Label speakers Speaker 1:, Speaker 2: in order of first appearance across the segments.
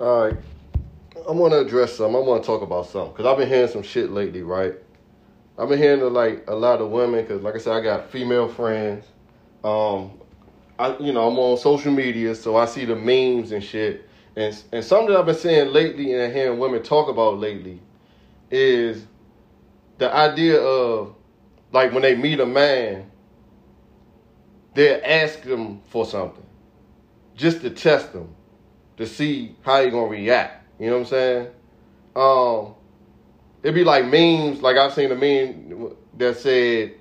Speaker 1: All right. I want to address some. I want to talk about some because I've been hearing some shit lately, right? I've been hearing like a lot of women because, like I said, I got female friends. Um, I you know I'm on social media, so I see the memes and shit. And and something that I've been seeing lately and hearing women talk about lately is the idea of like when they meet a man, they ask them for something just to test them to see how he gonna react. You know what I'm saying? Um, it'd be like memes. Like I've seen a meme that said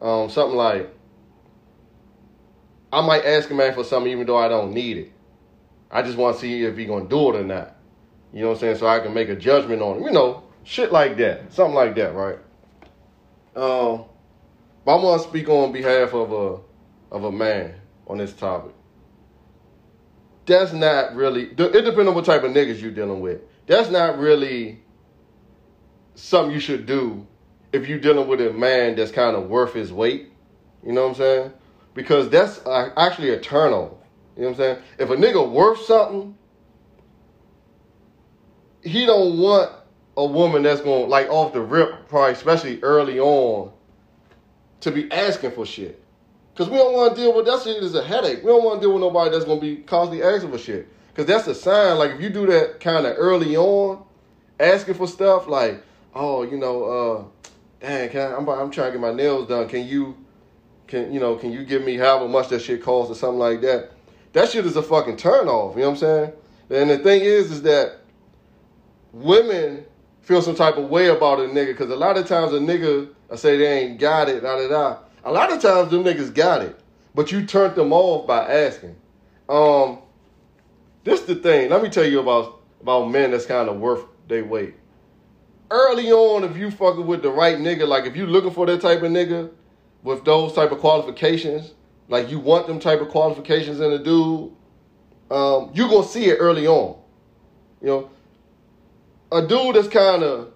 Speaker 1: um, something like, "I might ask a man for something even though I don't need it. I just want to see if he gonna do it or not." You know what I'm saying? So I can make a judgment on him. You know, shit like that, something like that, right? Um, but I want to speak on behalf of a of a man on this topic that's not really. It depends on what type of niggas you're dealing with. That's not really something you should do if you're dealing with a man that's kind of worth his weight. You know what I'm saying? Because that's uh, actually a turn on. You know what I'm saying? If a nigga worth something, he don't want a woman that's going to like off the rip, probably especially early on, to be asking for shit. Because we don't want to deal with that shit is a headache. We don't want to deal with nobody that's going to be constantly asking for shit. Because that's a sign. Like, if you do that kind of early on, asking for stuff, like, oh, you know, uh, dang, can I, I'm, I'm trying to get my nails done. Can you, can you know, can you give me however much that shit costs or something like that? That shit is a fucking turn off. You know what I'm saying? And the thing is, is that women feel some type of way about a nigga because a lot of times a nigga I say they ain't got it, da da da. A lot of times them niggas got it, but you turned them off by asking. Um, this the thing. Let me tell you about about men that's kind of worth their weight. Early on, if you fucking with the right nigga, like if you looking for that type of nigga with those type of qualifications, like you want them type of qualifications in a dude, um, you gonna see it early on. You know, a dude that's kind of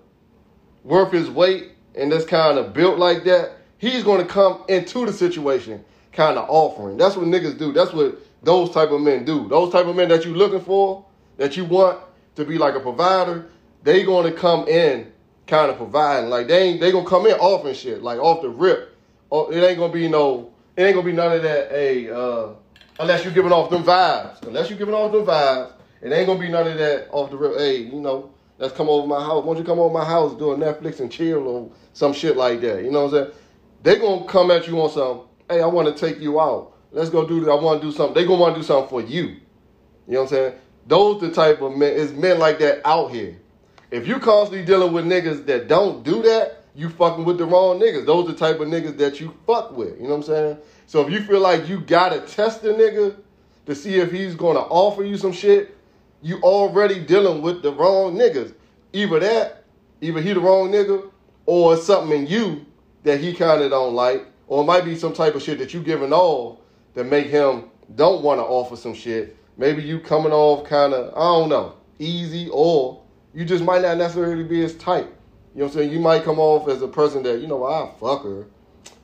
Speaker 1: worth his weight and that's kind of built like that, he's going to come into the situation kind of offering. That's what niggas do. That's what those type of men do. Those type of men that you're looking for, that you want to be like a provider, they going to come in kind of providing. Like they ain't, they going to come in offering shit, like off the rip. Oh, it ain't going to be no, it ain't going to be none of that, hey, uh, unless you giving off them vibes. Unless you giving off them vibes, it ain't going to be none of that off the rip. Hey, you know, let's come over my house. Why don't you come over my house, do a Netflix and chill or some shit like that. You know what I'm saying? They gonna come at you on some, hey, I want to take you out. Let's go do that. I want to do something. They gonna want to do something for you. You know what I'm saying? Those the type of men It's men like that out here. If you constantly dealing with niggas that don't do that, you fucking with the wrong niggas. Those the type of niggas that you fuck with. You know what I'm saying? So if you feel like you gotta test a nigga to see if he's gonna offer you some shit, you already dealing with the wrong niggas. Either that, either he the wrong nigga, or something in you that he kind of don't like, or it might be some type of shit that you giving off that make him don't want to offer some shit. Maybe you coming off kind of I don't know easy, or you just might not necessarily be his type. You know what I'm saying? You might come off as a person that you know I fuck her,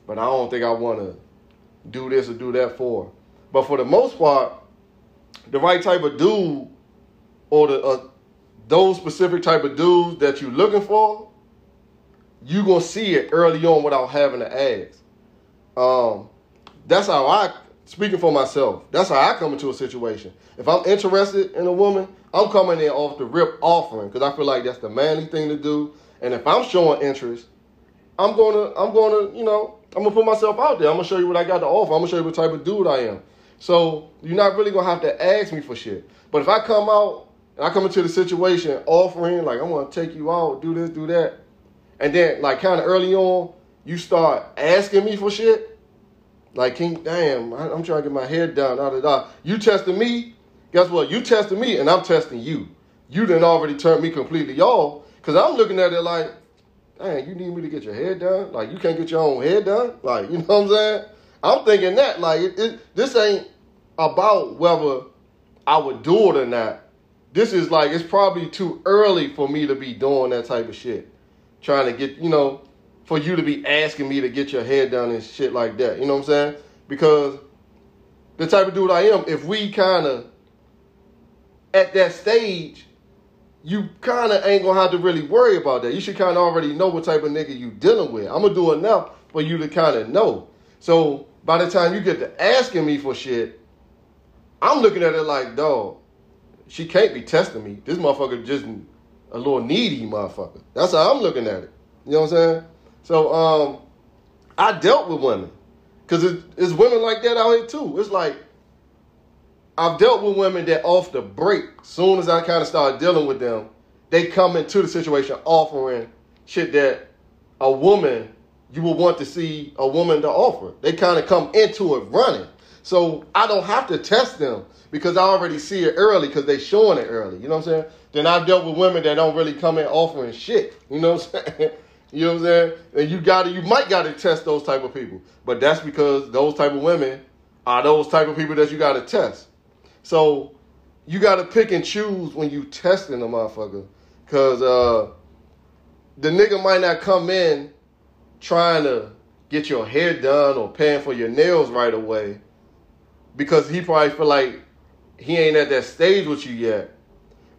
Speaker 1: but I don't think I want to do this or do that for. Her. But for the most part, the right type of dude or the uh, those specific type of dudes that you're looking for you gonna see it early on without having to ask. Um, that's how I speaking for myself. That's how I come into a situation. If I'm interested in a woman, I'm coming in off the rip offering because I feel like that's the manly thing to do. And if I'm showing interest, I'm gonna I'm gonna you know I'm gonna put myself out there. I'm gonna show you what I got to offer. I'm gonna show you what type of dude I am. So you're not really gonna have to ask me for shit. But if I come out and I come into the situation offering like I want to take you out, do this, do that, and then like kind of early on, you start asking me for shit. Like, King, damn, I'm trying to get my head done. Da, da, da. You testing me? Guess what? You testing me, and I'm testing you. You didn't already turn me completely off, cause I'm looking at it like, dang, you need me to get your head done? Like, you can't get your own head done? Like, you know what I'm saying? I'm thinking that like it, it, this ain't about whether I would do it or not. This is like it's probably too early for me to be doing that type of shit trying to get, you know, for you to be asking me to get your head done and shit like that. You know what I'm saying? Because the type of dude I am, if we kind of at that stage, you kind of ain't gonna have to really worry about that. You should kind of already know what type of nigga you dealing with. I'm gonna do enough for you to kind of know. So by the time you get to asking me for shit, I'm looking at it like, dog, she can't be testing me. This motherfucker just a little needy motherfucker. That's how I'm looking at it. You know what I'm saying? So um, I dealt with women because it, it's women like that out here too. It's like I've dealt with women that off the break, soon as I kind of start dealing with them, they come into the situation offering shit that a woman you would want to see a woman to offer. They kind of come into it running. So I don't have to test them because I already see it early because they showing it early. You know what I'm saying? Then I've dealt with women that don't really come in offering shit. You know what I'm saying? you know what I'm saying? And you gotta, you might gotta test those type of people. But that's because those type of women are those type of people that you gotta test. So you gotta pick and choose when you testing a motherfucker. Cause uh, the nigga might not come in trying to get your hair done or paying for your nails right away because he probably feel like he ain't at that stage with you yet.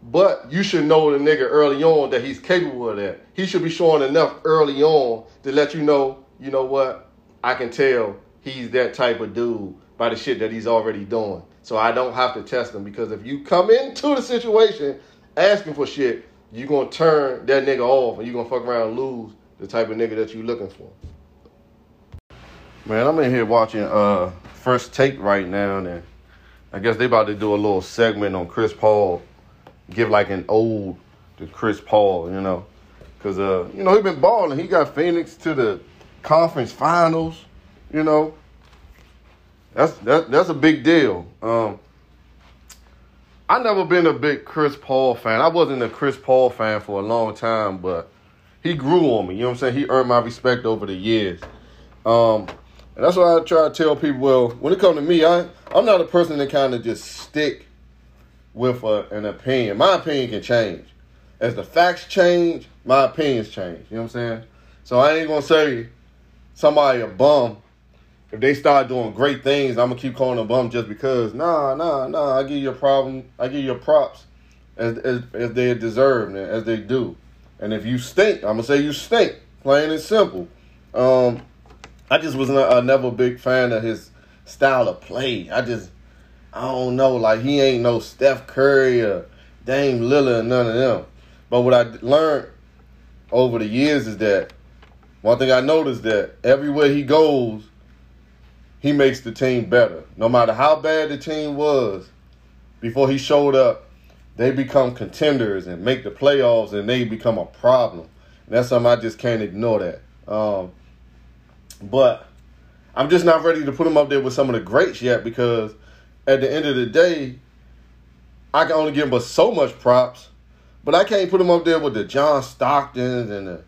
Speaker 1: But you should know the nigga early on that he's capable of that. He should be showing enough early on to let you know, you know what? I can tell he's that type of dude by the shit that he's already doing. So I don't have to test him because if you come into the situation asking for shit, you're gonna turn that nigga off and you're gonna fuck around and lose the type of nigga that you're looking for. Man, I'm in here watching uh First Take right now and I guess they about to do a little segment on Chris Paul, give like an ode to Chris Paul, you know, because uh, you know he been balling. He got Phoenix to the conference finals, you know. That's that, that's a big deal. Um, I never been a big Chris Paul fan. I wasn't a Chris Paul fan for a long time, but he grew on me. You know what I'm saying? He earned my respect over the years. Um, and that's why I try to tell people, well, when it comes to me, I, I'm not a person that kind of just stick with a, an opinion. My opinion can change. As the facts change, my opinions change. You know what I'm saying? So I ain't to say somebody a bum. If they start doing great things, I'm to keep calling them bum just because. Nah, nah, nah. I give you a problem. I give you props as, as, as they deserve and as they do. And if you stink, I'm to say you stink. Plain and simple. Um, I just was not, never a big fan of his style of play. I just, I don't know, like he ain't no Steph Curry or Dame Lillard or none of them. But what I learned over the years is that one thing I noticed that everywhere he goes, he makes the team better. No matter how bad the team was before he showed up, they become contenders and make the playoffs and they become a problem. And that's something I just can't ignore that. Um, but I'm just not ready to put him up there with some of the greats yet because at the end of the day, I can only give him so much props. But I can't put him up there with the John Stocktons and the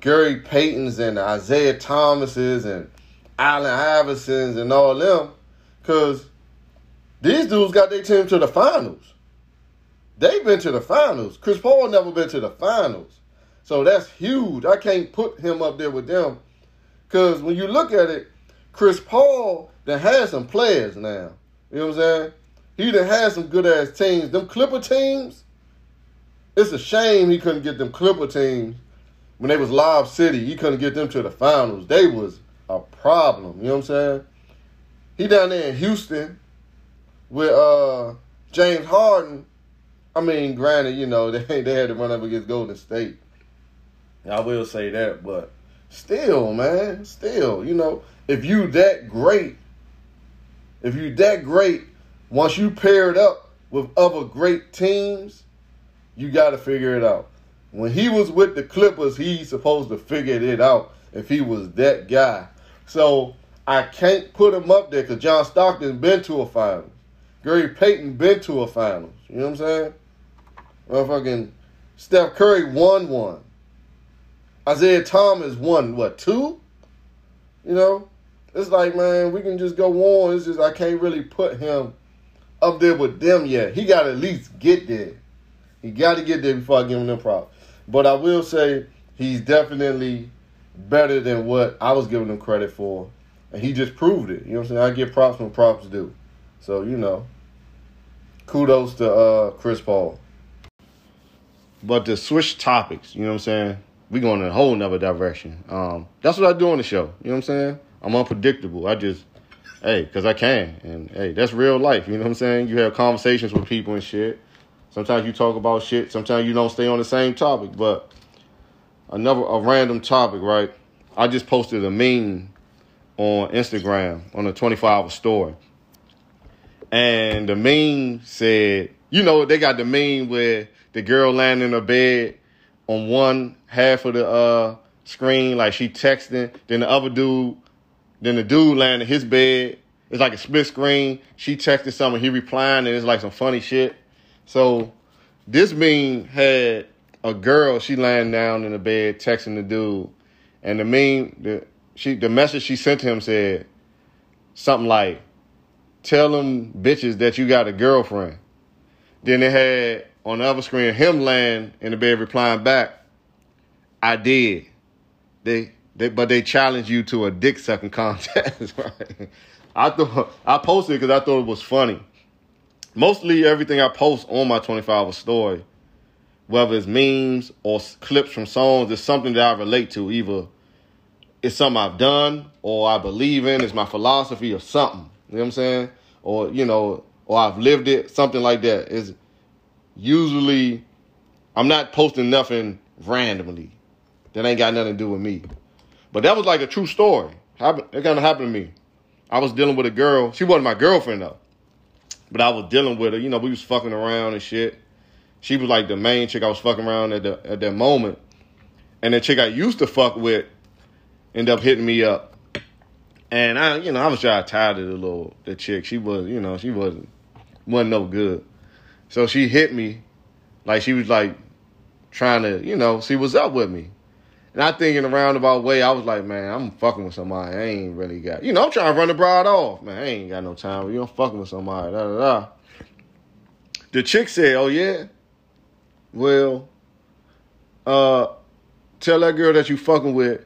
Speaker 1: Gary Paytons and the Isaiah Thomases and Allen Iversons and all them. Because these dudes got their team to the finals. They've been to the finals. Chris Paul never been to the finals. So that's huge. I can't put him up there with them because when you look at it, Chris Paul that has some players now. You know what I'm saying? He done had some good ass teams. Them Clipper teams, it's a shame he couldn't get them Clipper teams when they was Lob City. He couldn't get them to the finals. They was a problem. You know what I'm saying? He down there in Houston with uh, James Harden. I mean, granted, you know, they they had to run up against Golden State. I will say that, but Still, man, still, you know, if you that great, if you that great, once you pair it up with other great teams, you got to figure it out. When he was with the Clippers, he's supposed to figure it out if he was that guy. So I can't put him up there because John Stockton been to a finals. Gary Payton been to a finals. You know what I'm saying? Motherfucking Steph Curry won one. Isaiah Thomas won, what two? You know, it's like man, we can just go on. It's just I can't really put him up there with them yet. He got to at least get there. He got to get there before I give him them props. But I will say he's definitely better than what I was giving him credit for, and he just proved it. You know what I'm saying? I give props when props due. So you know, kudos to uh, Chris Paul. But to switch topics, you know what I'm saying? We going in a whole nother direction. Um, that's what I do on the show. You know what I'm saying? I'm unpredictable. I just, hey, because I can. And hey, that's real life. You know what I'm saying? You have conversations with people and shit. Sometimes you talk about shit. Sometimes you don't stay on the same topic. But another, a random topic, right? I just posted a meme on Instagram on a 24 hour story. And the meme said, you know, they got the meme where the girl laying in her bed on one half of the uh, screen, like she texting, then the other dude, then the dude laying in his bed. It's like a split screen. She texted something, he replying, and it's like some funny shit. So this meme had a girl, she laying down in the bed texting the dude, and the meme, the she, the message she sent him said something like, "Tell them bitches that you got a girlfriend." Then it had on the other screen him laying in the bed replying back, "I did." They, they but they challenged you to a dick sucking contest, right? I thought I posted because I thought it was funny. Mostly everything I post on my 25 hour story, whether it's memes or clips from songs, is something that I relate to. Either it's something I've done or I believe in, it's my philosophy or something. You know what I'm saying? Or, you know, or I've lived it, something like that. Is usually I'm not posting nothing randomly. That ain't got nothing to do with me. But that was like a true story. It kind of happened to me. I was dealing with a girl. She wasn't my girlfriend though. But I was dealing with her. You know, we was fucking around and shit. She was like the main chick I was fucking around at the at that moment. And the chick I used to fuck with ended up hitting me up. And I, you know, I was trying tired of the little the chick. She was, you know, she wasn't wasn't no good. So she hit me, like she was like trying to, you know, see what's up with me. And I think in a roundabout way, I was like, man, I'm fucking with somebody. I ain't really got, you know, I'm trying to run the broad off. Man, I ain't got no time. You I'm fucking with somebody. Da, da, da. The chick said, oh yeah? Well, uh, tell that girl that you fucking with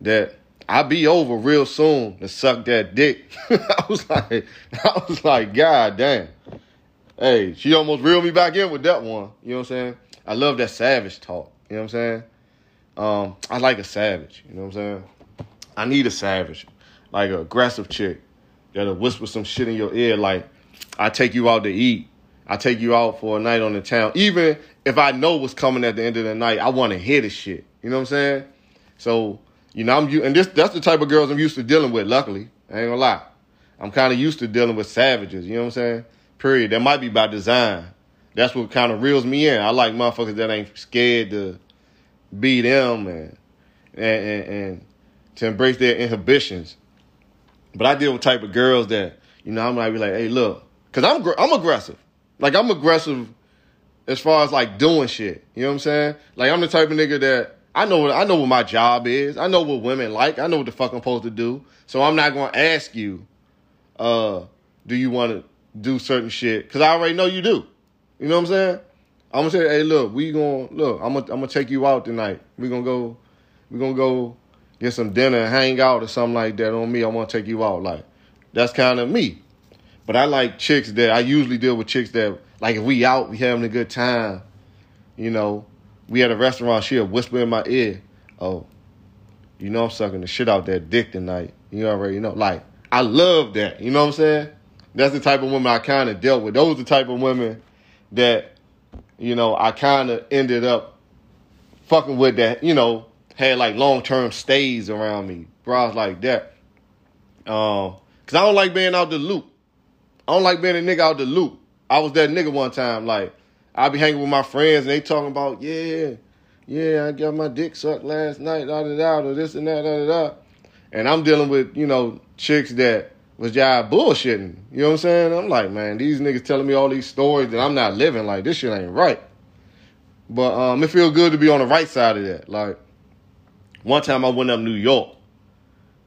Speaker 1: that I'll be over real soon to suck that dick. I was like, I was like, God damn. Hey, she almost reeled me back in with that one. You know what I'm saying? I love that savage talk. You know what I'm saying? Um, I like a savage. You know what I'm saying? I need a savage, like an aggressive chick that'll whisper some shit in your ear, like I take you out to eat. I take you out for a night on the town. Even if I know what's coming at the end of the night, I want to hear the shit. You know what I'm saying? So you know, I'm you and this that's the type of girls I'm used to dealing with. Luckily, I ain't gonna lie, I'm kind of used to dealing with savages. You know what I'm saying? Period. That might be by design. That's what kind of reels me in. I like motherfuckers that ain't scared to be them and and and, and to embrace their inhibitions. But I deal with type of girls that you know I might be like, hey, look, because I'm I'm aggressive. Like I'm aggressive as far as like doing shit. You know what I'm saying? Like I'm the type of nigga that I know what I know what my job is. I know what women like. I know what the fuck I'm supposed to do. So I'm not gonna ask you, uh, do you want to do certain shit? Because I already know you do. You know what I'm saying? I'm gonna say, hey, look, we gonna look. I'm gonna I'm gonna take you out tonight. We gonna go. We gonna go get some dinner, hang out, or something like that. On me, I want to take you out. Like that's kind of me. But I like chicks that I usually deal with chicks that like if we out, we having a good time. You know, we at a restaurant, she'll whisper in my ear, "Oh, you know I'm sucking the shit out that dick tonight." You already know. Like I love that. You know what I'm saying? That's the type of woman I kind of dealt with. Those are the type of women that, you know, I kind of ended up fucking with that. You know, had like long term stays around me, bras like that. Um, cause I don't like being out the loop. I don't like being a nigga out the loop. I was that nigga one time, like I be hanging with my friends and they talking about, yeah, yeah, I got my dick sucked last night, da da da, or this and that, da da da. And I'm dealing with, you know, chicks that was y'all bullshitting. You know what I'm saying? I'm like, man, these niggas telling me all these stories that I'm not living. Like, this shit ain't right. But um, it feel good to be on the right side of that. Like, one time I went up New York.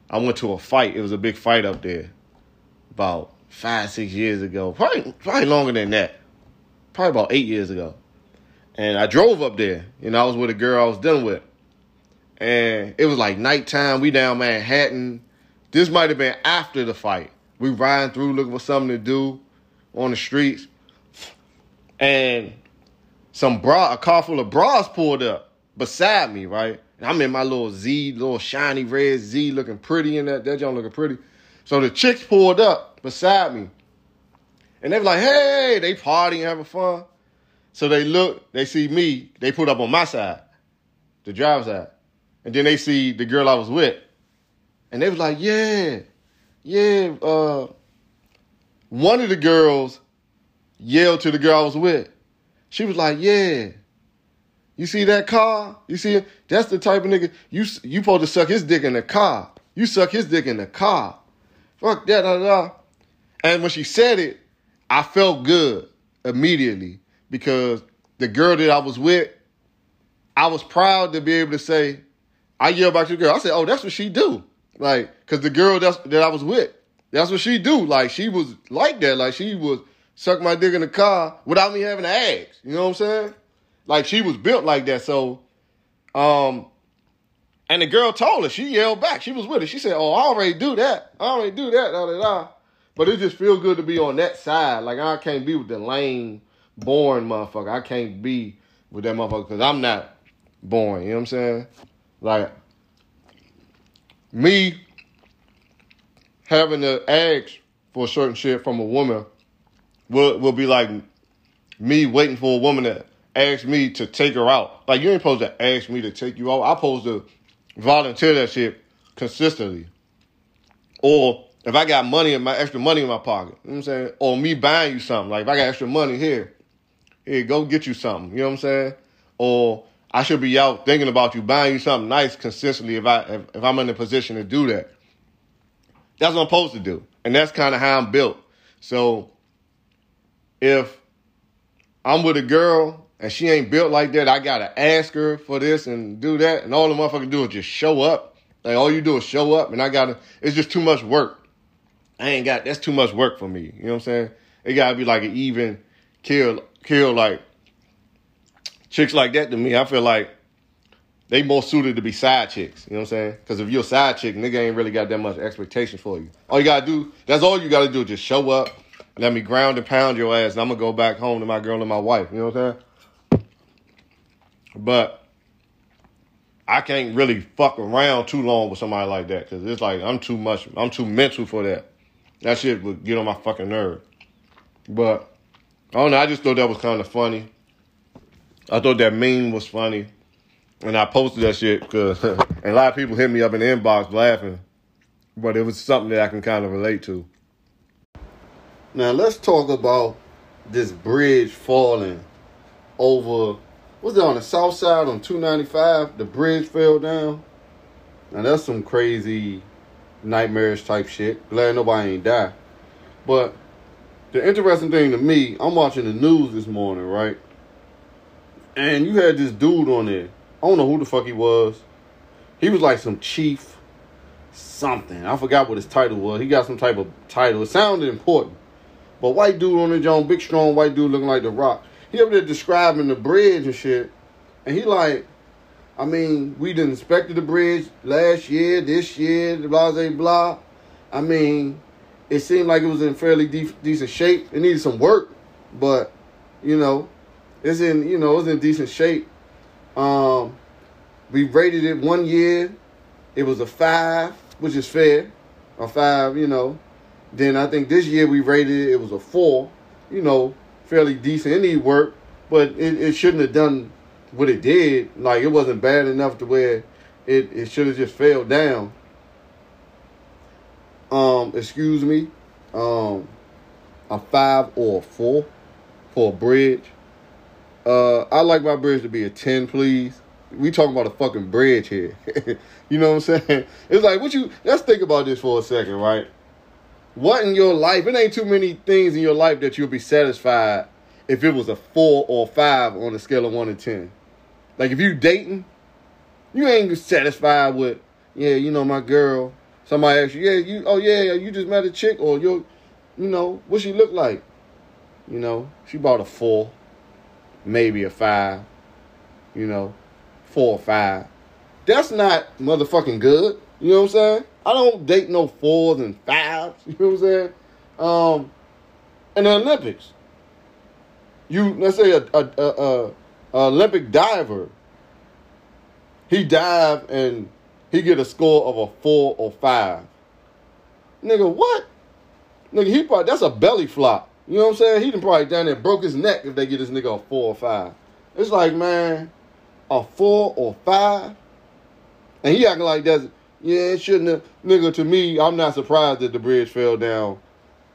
Speaker 1: I went to a fight. It was a big fight up there about five, six years ago. Probably, probably longer than that probably about eight years ago. And I drove up there, and I was with a girl I was dealing with. And it was like nighttime. We down Manhattan. This might have been after the fight. We riding through looking for something to do on the streets. and some bra, a car full of bras pulled up beside me, right? And I'm in my little Z, little shiny red Z, looking pretty in that. That joint looking pretty. So the chicks pulled up beside me, and they were like, "Hey!" They partying, having fun. So they look, they see me, they put up on my side, the driver's side, and then they see the girl I was with, and they was like, "Yeah, yeah." Uh, one of the girls yelled to the girl I was with. She was like, "Yeah." You see that car? You see? That's the type of nigga you you supposed to suck his dick in the car. You suck his dick in the car. Fuck that, da, da. And when she said it, I felt good immediately because the girl that I was with, I was proud to be able to say, I yelled back to the girl. I said, "Oh, that's what she do." Like, cause the girl that's, that I was with, that's what she do. Like, she was like that. Like, she was suck my dick in the car without me having to ask. You know what I'm saying? Like she was built like that. So, um, and the girl told her, she yelled back. She was with her. She said, Oh, I already do that. I already do that. Da, da, da. But it just feel good to be on that side. Like I can't be with the lame, boring motherfucker. I can't be with that motherfucker because I'm not born. You know what I'm saying? Like me having to ask for certain shit from a woman will will be like me waiting for a woman to ask me to take her out. Like you ain't supposed to ask me to take you out. I'm supposed to volunteer that shit consistently. Or if I got money in my extra money in my pocket, you know what I'm saying? Or me buying you something. Like if I got extra money here, here, go get you something. You know what I'm saying? Or I should be out thinking about you, buying you something nice consistently if I if, if I'm in a position to do that. That's what I'm supposed to do. And that's kind of how I'm built. So if I'm with a girl and she ain't built like that, I gotta ask her for this and do that, and all the motherfucker do is just show up. Like all you do is show up, and I gotta. It's just too much work. I ain't got. That's too much work for me. You know what I'm saying? It gotta be like an even kill, kill like chicks like that to me. I feel like they more suited to be side chicks. You know what I'm saying? Because if you're a side chick, nigga ain't really got that much expectation for you. All you gotta do, that's all you gotta do, just show up, let me ground and pound your ass, and I'm gonna go back home to my girl and my wife. You know what I'm saying? But I can't really fuck around too long with somebody like that because it's like I'm too much. I'm too mental for that. That shit would get on my fucking nerve. But I don't know. I just thought that was kind of funny. I thought that meme was funny, and I posted that shit because a lot of people hit me up in the inbox laughing. But it was something that I can kind of relate to. Now let's talk about this bridge falling over was it on the south side on 295? The bridge fell down. Now that's some crazy nightmarish type shit. Glad nobody ain't died. But the interesting thing to me, I'm watching the news this morning, right? And you had this dude on there. I don't know who the fuck he was. He was like some chief something. I forgot what his title was. He got some type of title. It sounded important. But white dude on the John, big strong white dude looking like the rock he up there describing the bridge and shit, and he like, I mean, we done inspected the bridge last year, this year, blah blah blah. I mean, it seemed like it was in fairly de- decent shape. It needed some work, but you know, it's in you know it's in decent shape. Um, we rated it one year. It was a five, which is fair. A five, you know. Then I think this year we rated it. It was a four. You know, fairly decent. It need work, but it, it shouldn't have done what it did. Like it wasn't bad enough to where it, it should have just fell down. Um, excuse me. Um, a five or a four for a bridge. Uh, I like my bridge to be a ten, please. We talking about a fucking bridge here. you know what I'm saying? It's like what you. Let's think about this for a second, right? What in your life? It ain't too many things in your life that you'll be satisfied if it was a four or five on a scale of one to ten. Like if you dating, you ain't satisfied with, yeah, you know, my girl. Somebody asks you, yeah, you, oh yeah, you just met a chick, or you, you know, what she look like? You know, she bought a four, maybe a five. You know, four or five. That's not motherfucking good. You know what I'm saying? I don't date no fours and fives. You know what I'm saying? Um, in the Olympics, you let's say a, a, a, a, Olympic diver, he dive and he get a score of a four or five. Nigga, what? Nigga, he probably that's a belly flop. You know what I'm saying? He done probably down there broke his neck if they get this nigga a four or five. It's like, man, a four or five, and he acting like that's yeah, it shouldn't have. Nigga, to me, I'm not surprised that the bridge fell down.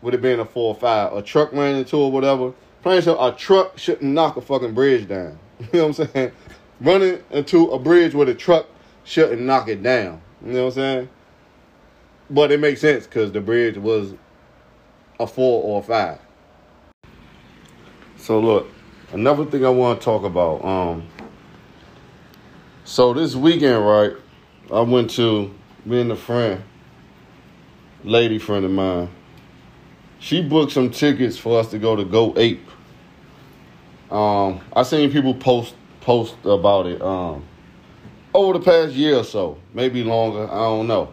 Speaker 1: with it being a four or five. A truck ran into it or whatever. Plain so a truck shouldn't knock a fucking bridge down. You know what I'm saying? Running into a bridge with a truck shouldn't knock it down. You know what I'm saying? But it makes sense because the bridge was a four or a five. So look, another thing I want to talk about. Um, so this weekend, right? I went to me and a friend, lady friend of mine. She booked some tickets for us to go to Go Ape. Um, I seen people post post about it um, over the past year or so, maybe longer. I don't know,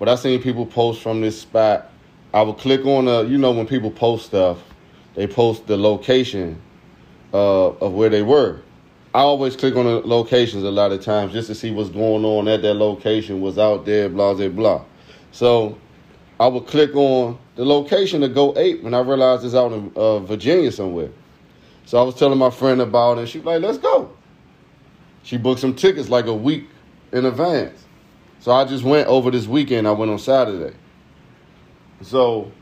Speaker 1: but I seen people post from this spot. I would click on the, you know, when people post stuff, they post the location uh, of where they were. I always click on the locations a lot of times just to see what's going on at that location, was out there, blah, blah, blah. So I would click on the location to Go Ape when I realized it's out in uh, Virginia somewhere. So I was telling my friend about it, and she was like, let's go. She booked some tickets like a week in advance. So I just went over this weekend. I went on Saturday. So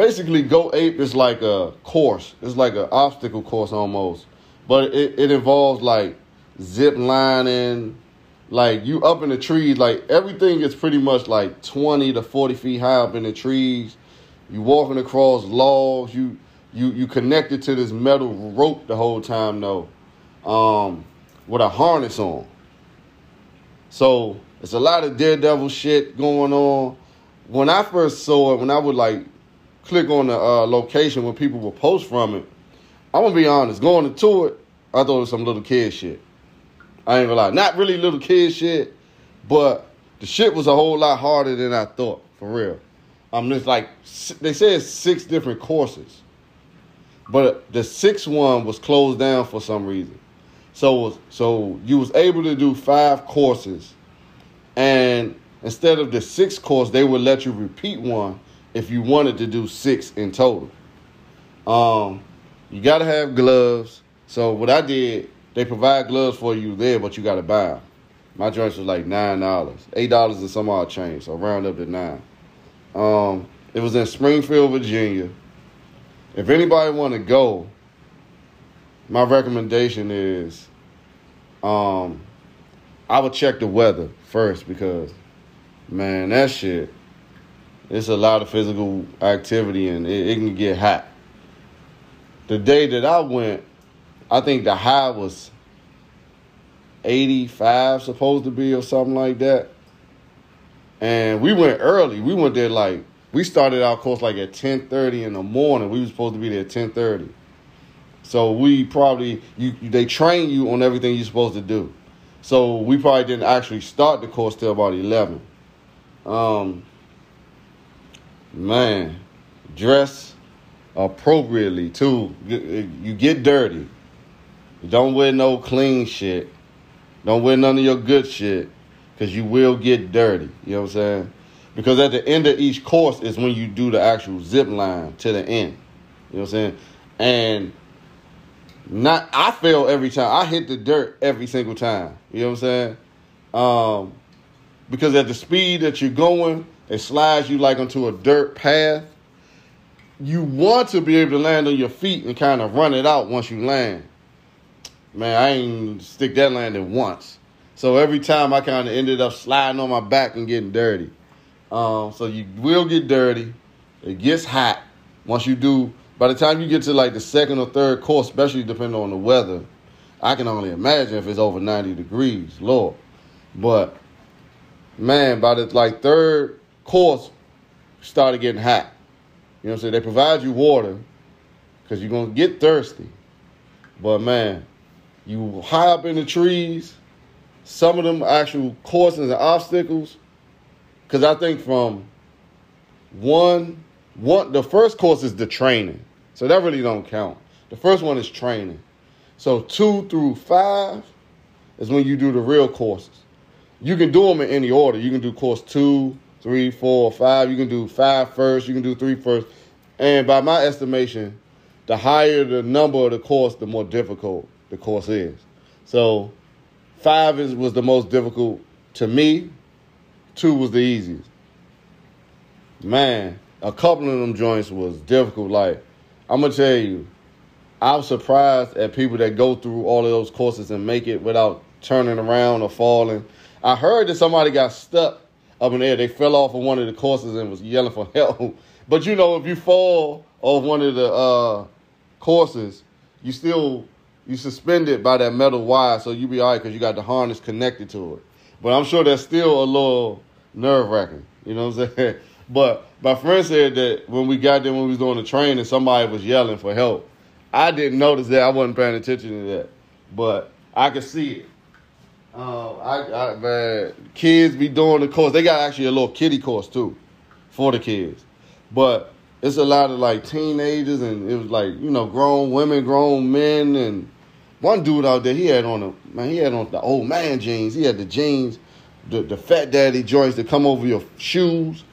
Speaker 1: basically, Go Ape is like a course. It's like an obstacle course almost but it, it involves like zip lining, like you up in the trees, like everything is pretty much like 20 to 40 feet high up in the trees. You walking across logs, you you you connected to this metal rope the whole time though, um, with a harness on. So it's a lot of daredevil shit going on. When I first saw it, when I would like click on the uh, location when people will post from it, I'm gonna be honest, going into it, I thought it was some little kid shit. I ain't gonna lie. Not really little kid shit, but the shit was a whole lot harder than I thought, for real. I'm um, just like, they said six different courses, but the sixth one was closed down for some reason. So, so you was able to do five courses, and instead of the sixth course, they would let you repeat one if you wanted to do six in total. Um, you gotta have gloves. So what I did, they provide gloves for you there, but you got to buy them. My joints was like nine dollars, eight dollars and some odd change, so round up to nine. Um, it was in Springfield, Virginia. If anybody want to go, my recommendation is, um, I would check the weather first because, man, that shit, it's a lot of physical activity and it, it can get hot. The day that I went, I think the high was 85 supposed to be or something like that. And we went early. We went there like we started our course like at 10:30 in the morning. We were supposed to be there at 10:30. So we probably you they train you on everything you're supposed to do. So we probably didn't actually start the course till about 11. Um man, dress appropriately too. You get dirty. Don't wear no clean shit. Don't wear none of your good shit because you will get dirty. You know what I'm saying? Because at the end of each course is when you do the actual zip line to the end. You know what I'm saying? And not I fail every time. I hit the dirt every single time. You know what I'm saying? Um, because at the speed that you're going, it slides you like onto a dirt path. You want to be able to land on your feet and kind of run it out once you land man, I ain't stick that landing once. So every time I kind of ended up sliding on my back and getting dirty. Um, so you will get dirty. It gets hot once you do. By the time you get to like the second or third course, especially depending on the weather, I can only imagine if it's over 90 degrees, Lord. But man, by the like third course, started getting hot. You know what I'm saying? They provide you water because you're gonna get thirsty. But man, you high up in the trees. Some of them actual courses and obstacles. Because I think from one, one, the first course is the training. So that really don't count.
Speaker 2: The first one is training. So two through five is when you do the real courses. You can do them in any order. You can do course two, three, four, five. You can do five first. You can do three first. And by my estimation, the higher the number of the course, the more difficult the course is. So five is, was the most difficult to me. Two was the easiest. Man, a couple of them joints was difficult. Like, I'm gonna tell you, I'm surprised at people that go through all of those courses and make it without turning around or falling. I heard that somebody got stuck up in there. They fell off of one of the courses and was yelling for help. But you know, if you fall off one of the uh, courses, you still you suspended by that metal wire, so you be all right because you got the harness connected to it. But I'm sure that's still a little nerve wracking. You know what I'm saying? But my friend said that when we got there, when we was doing the training, somebody was yelling for help. I didn't notice that. I wasn't paying attention to that, but I could see it. Um, I, I man, kids be doing the course. They got actually a little kiddie course too, for the kids, but it's a lot of like teenagers and it was like you know grown women, grown men, and one dude out there he had on the man he had on the old man jeans. He had the jeans, the the fat daddy joints that come over your shoes.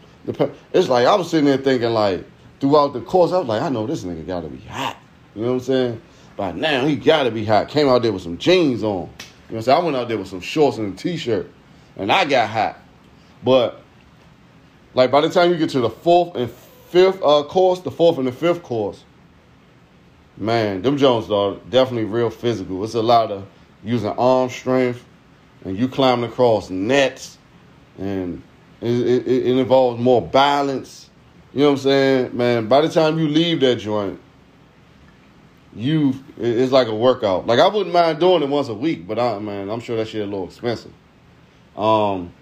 Speaker 2: It's like I was sitting there thinking like throughout the course I was like I know this nigga got to be hot. You know what I'm saying? But now he got to be hot. Came out there with some jeans on. You know what I'm saying? I went out there with some shorts and a t-shirt, and I got hot. But like by the time you get to the fourth and fifth uh, course, the fourth and the fifth course, man, them Jones are definitely real physical. It's a lot of using arm strength, and you climbing across nets, and it, it, it involves more balance. You know what I'm saying, man? By the time you leave that joint, you it's like a workout. Like I wouldn't mind doing it once a week, but I man, I'm sure that shit a little expensive. Um,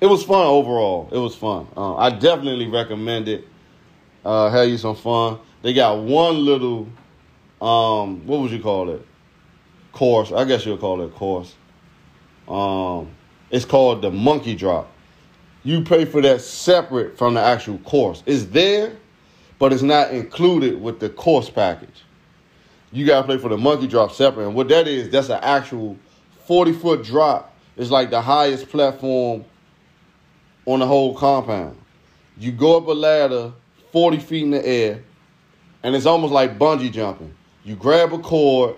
Speaker 2: it was fun overall. It was fun. Uh, I definitely recommend it. Uh, have you some fun. They got one little, um, what would you call it? Course. I guess you'll call it course. Um, it's called the monkey drop. You pay for that separate from the actual course. It's there, but it's not included with the course package you gotta play for the monkey drop separate. And what that is, that's an actual 40 foot drop. It's like the highest platform on the whole compound. You go up a ladder 40 feet in the air, and it's almost like bungee jumping. You grab a cord,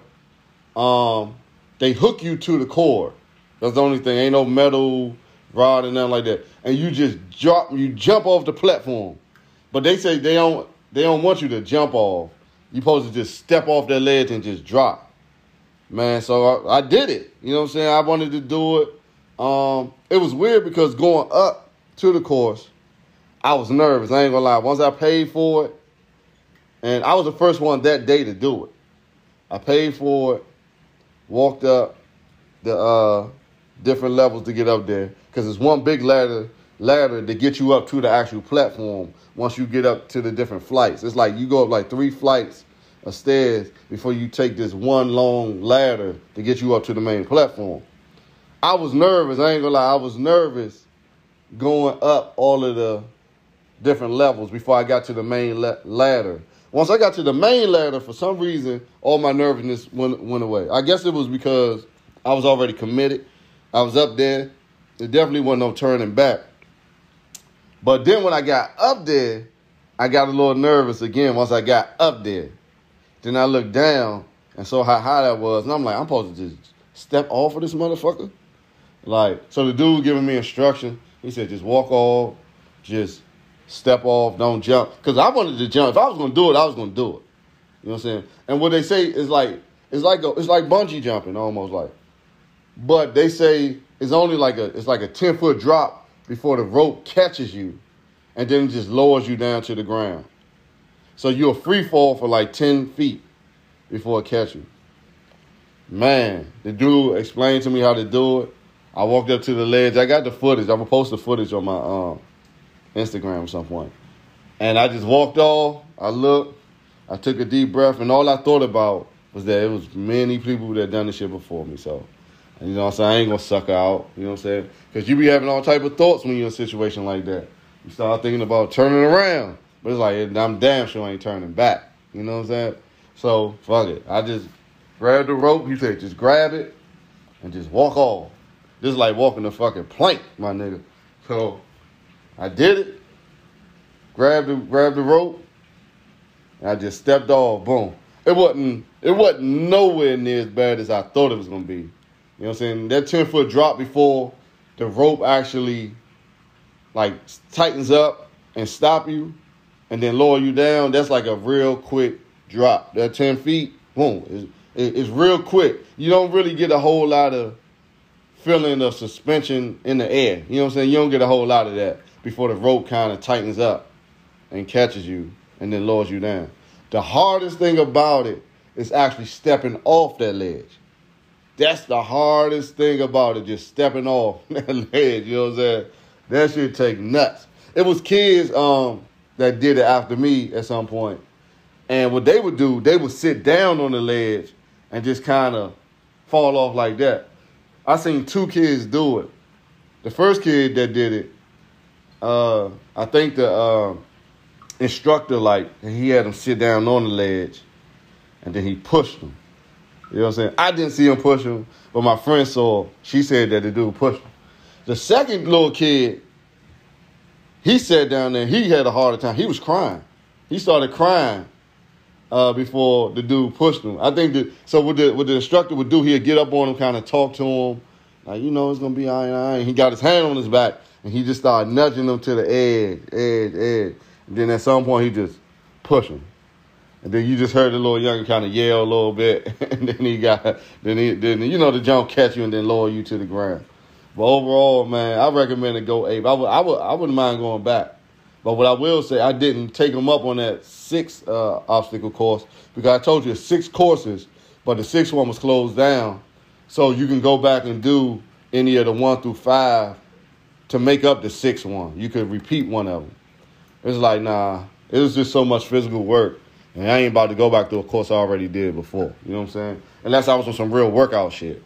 Speaker 2: um, they hook you to the cord. That's the only thing. Ain't no metal rod and nothing like that. And you just drop, you jump off the platform. But they say they don't, they don't want you to jump off. You supposed to just step off that ledge and just drop. Man, so I, I did it. You know what I'm saying? I wanted to do it. Um, it was weird because going up to the course, I was nervous. I ain't gonna lie. Once I paid for it, and I was the first one that day to do it. I paid for it, walked up the uh, different levels to get up there because it's one big ladder ladder to get you up to the actual platform once you get up to the different flights. It's like you go up like three flights of stairs before you take this one long ladder to get you up to the main platform. I was nervous. I ain't gonna lie. I was nervous going up all of the different levels before I got to the main la- ladder. Once I got to the main ladder, for some reason, all my nervousness went, went away. I guess it was because I was already committed. I was up there. There definitely wasn't no turning back. But then when I got up there, I got a little nervous again once I got up there. Then I looked down and saw how high that was. And I'm like, I'm supposed to just step off of this motherfucker? Like, so the dude giving me instruction, he said, just walk off, just step off, don't jump. Because I wanted to jump. If I was going to do it, I was going to do it. You know what I'm saying? And what they say is like, it's like a, it's like bungee jumping almost like. But they say it's only like a it's like a 10 foot drop before the rope catches you and then just lowers you down to the ground. So you're a free fall for like 10 feet before it catches you. Man, the dude explained to me how to do it. I walked up to the ledge. I got the footage. I'm gonna post the footage on my um, Instagram at some point. And I just walked off. I looked. I took a deep breath, and all I thought about was that it was many people that done this shit before me. So you know what I'm saying? I ain't gonna suck out. You know what I'm saying? Because you be having all type of thoughts when you're in a situation like that. You start thinking about turning around. But it's like, I'm damn sure I ain't turning back. You know what I'm saying? So fuck it. I just grabbed the rope. He said, just grab it and just walk off. This is like walking the fucking plank, my nigga. So I did it. Grabbed the grabbed the rope. And I just stepped off. Boom. It wasn't it wasn't nowhere near as bad as I thought it was gonna be. You know what I'm saying? That 10 foot drop before the rope actually like tightens up and stop you and then lower you down, that's like a real quick drop. That 10 feet, boom, is it's real quick. You don't really get a whole lot of feeling of suspension in the air. You know what I'm saying? You don't get a whole lot of that before the rope kind of tightens up and catches you and then lowers you down. The hardest thing about it is actually stepping off that ledge. That's the hardest thing about it, just stepping off that ledge. You know what I'm saying? That shit take nuts. It was kids um, that did it after me at some point. And what they would do, they would sit down on the ledge and just kind of fall off like that. I seen two kids do it. The first kid that did it, uh, I think the uh, instructor like he had him sit down on the ledge, and then he pushed him. You know what I'm saying? I didn't see him push him, but my friend saw. She said that the dude pushed him. The second little kid, he sat down there. He had a harder time. He was crying. He started crying uh, before the dude pushed him. I think that so what the what the instructor would do, he'd get up on him, kind of talk to him, like you know it's gonna be all right. All right. He got his hand on his back and he just started nudging him to the edge, edge, edge. And then at some point he just pushed him. And then you just heard the little young kind of yell a little bit, and then he got, then he, then you know the jump catch you and then lower you to the ground. But overall, man, I recommend to go ape. I would, I would, I wouldn't mind going back. But what I will say, I didn't take him up on that six uh, obstacle course because I told you six courses, but the sixth one was closed down. So you can go back and do any of the one through five to make up the sixth one. You could repeat one of them. It's like, nah, it was just so much physical work. And I ain't about to go back to a course I already did before. You know what I'm saying? Unless I was on some real workout shit.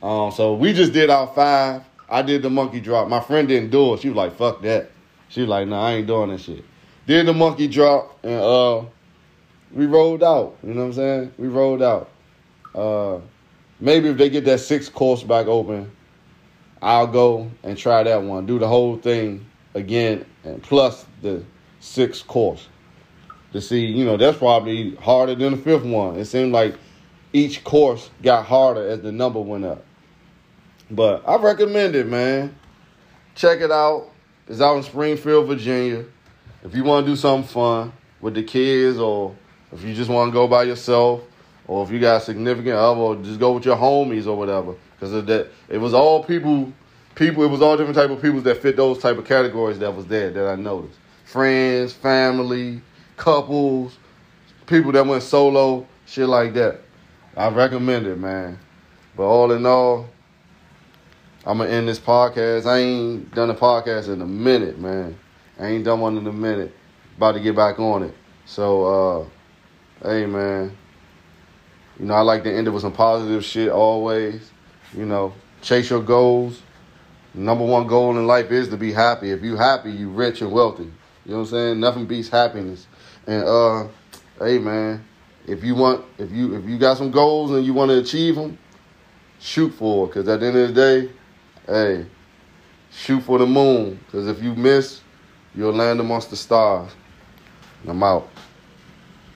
Speaker 2: Um, so we just did our five. I did the monkey drop. My friend didn't do it. She was like, fuck that. She was like, nah, I ain't doing that shit. Did the monkey drop and uh we rolled out. You know what I'm saying? We rolled out. Uh maybe if they get that six course back open, I'll go and try that one. Do the whole thing again and plus the six course. To see, you know, that's probably harder than the fifth one. It seemed like each course got harder as the number went up. But I recommend it, man. Check it out. It's out in Springfield, Virginia. If you want to do something fun with the kids, or if you just want to go by yourself, or if you got a significant other, or just go with your homies or whatever. Because that it was all people, people. It was all different type of people that fit those type of categories that was there that I noticed. Friends, family, couples, people that went solo, shit like that. I recommend it, man. But all in all, I'm gonna end this podcast. I ain't done a podcast in a minute, man. I ain't done one in a minute. About to get back on it. So, uh, hey, man. You know, I like to end it with some positive shit always. You know, chase your goals. Number one goal in life is to be happy. If you happy, you rich and wealthy. You know what I'm saying? Nothing beats happiness. And uh, hey, man, if you want, if you if you got some goals and you want to achieve them, shoot for it. Cause at the end of the day, hey, shoot for the moon. Because if you miss, you'll land amongst the stars. And I'm out.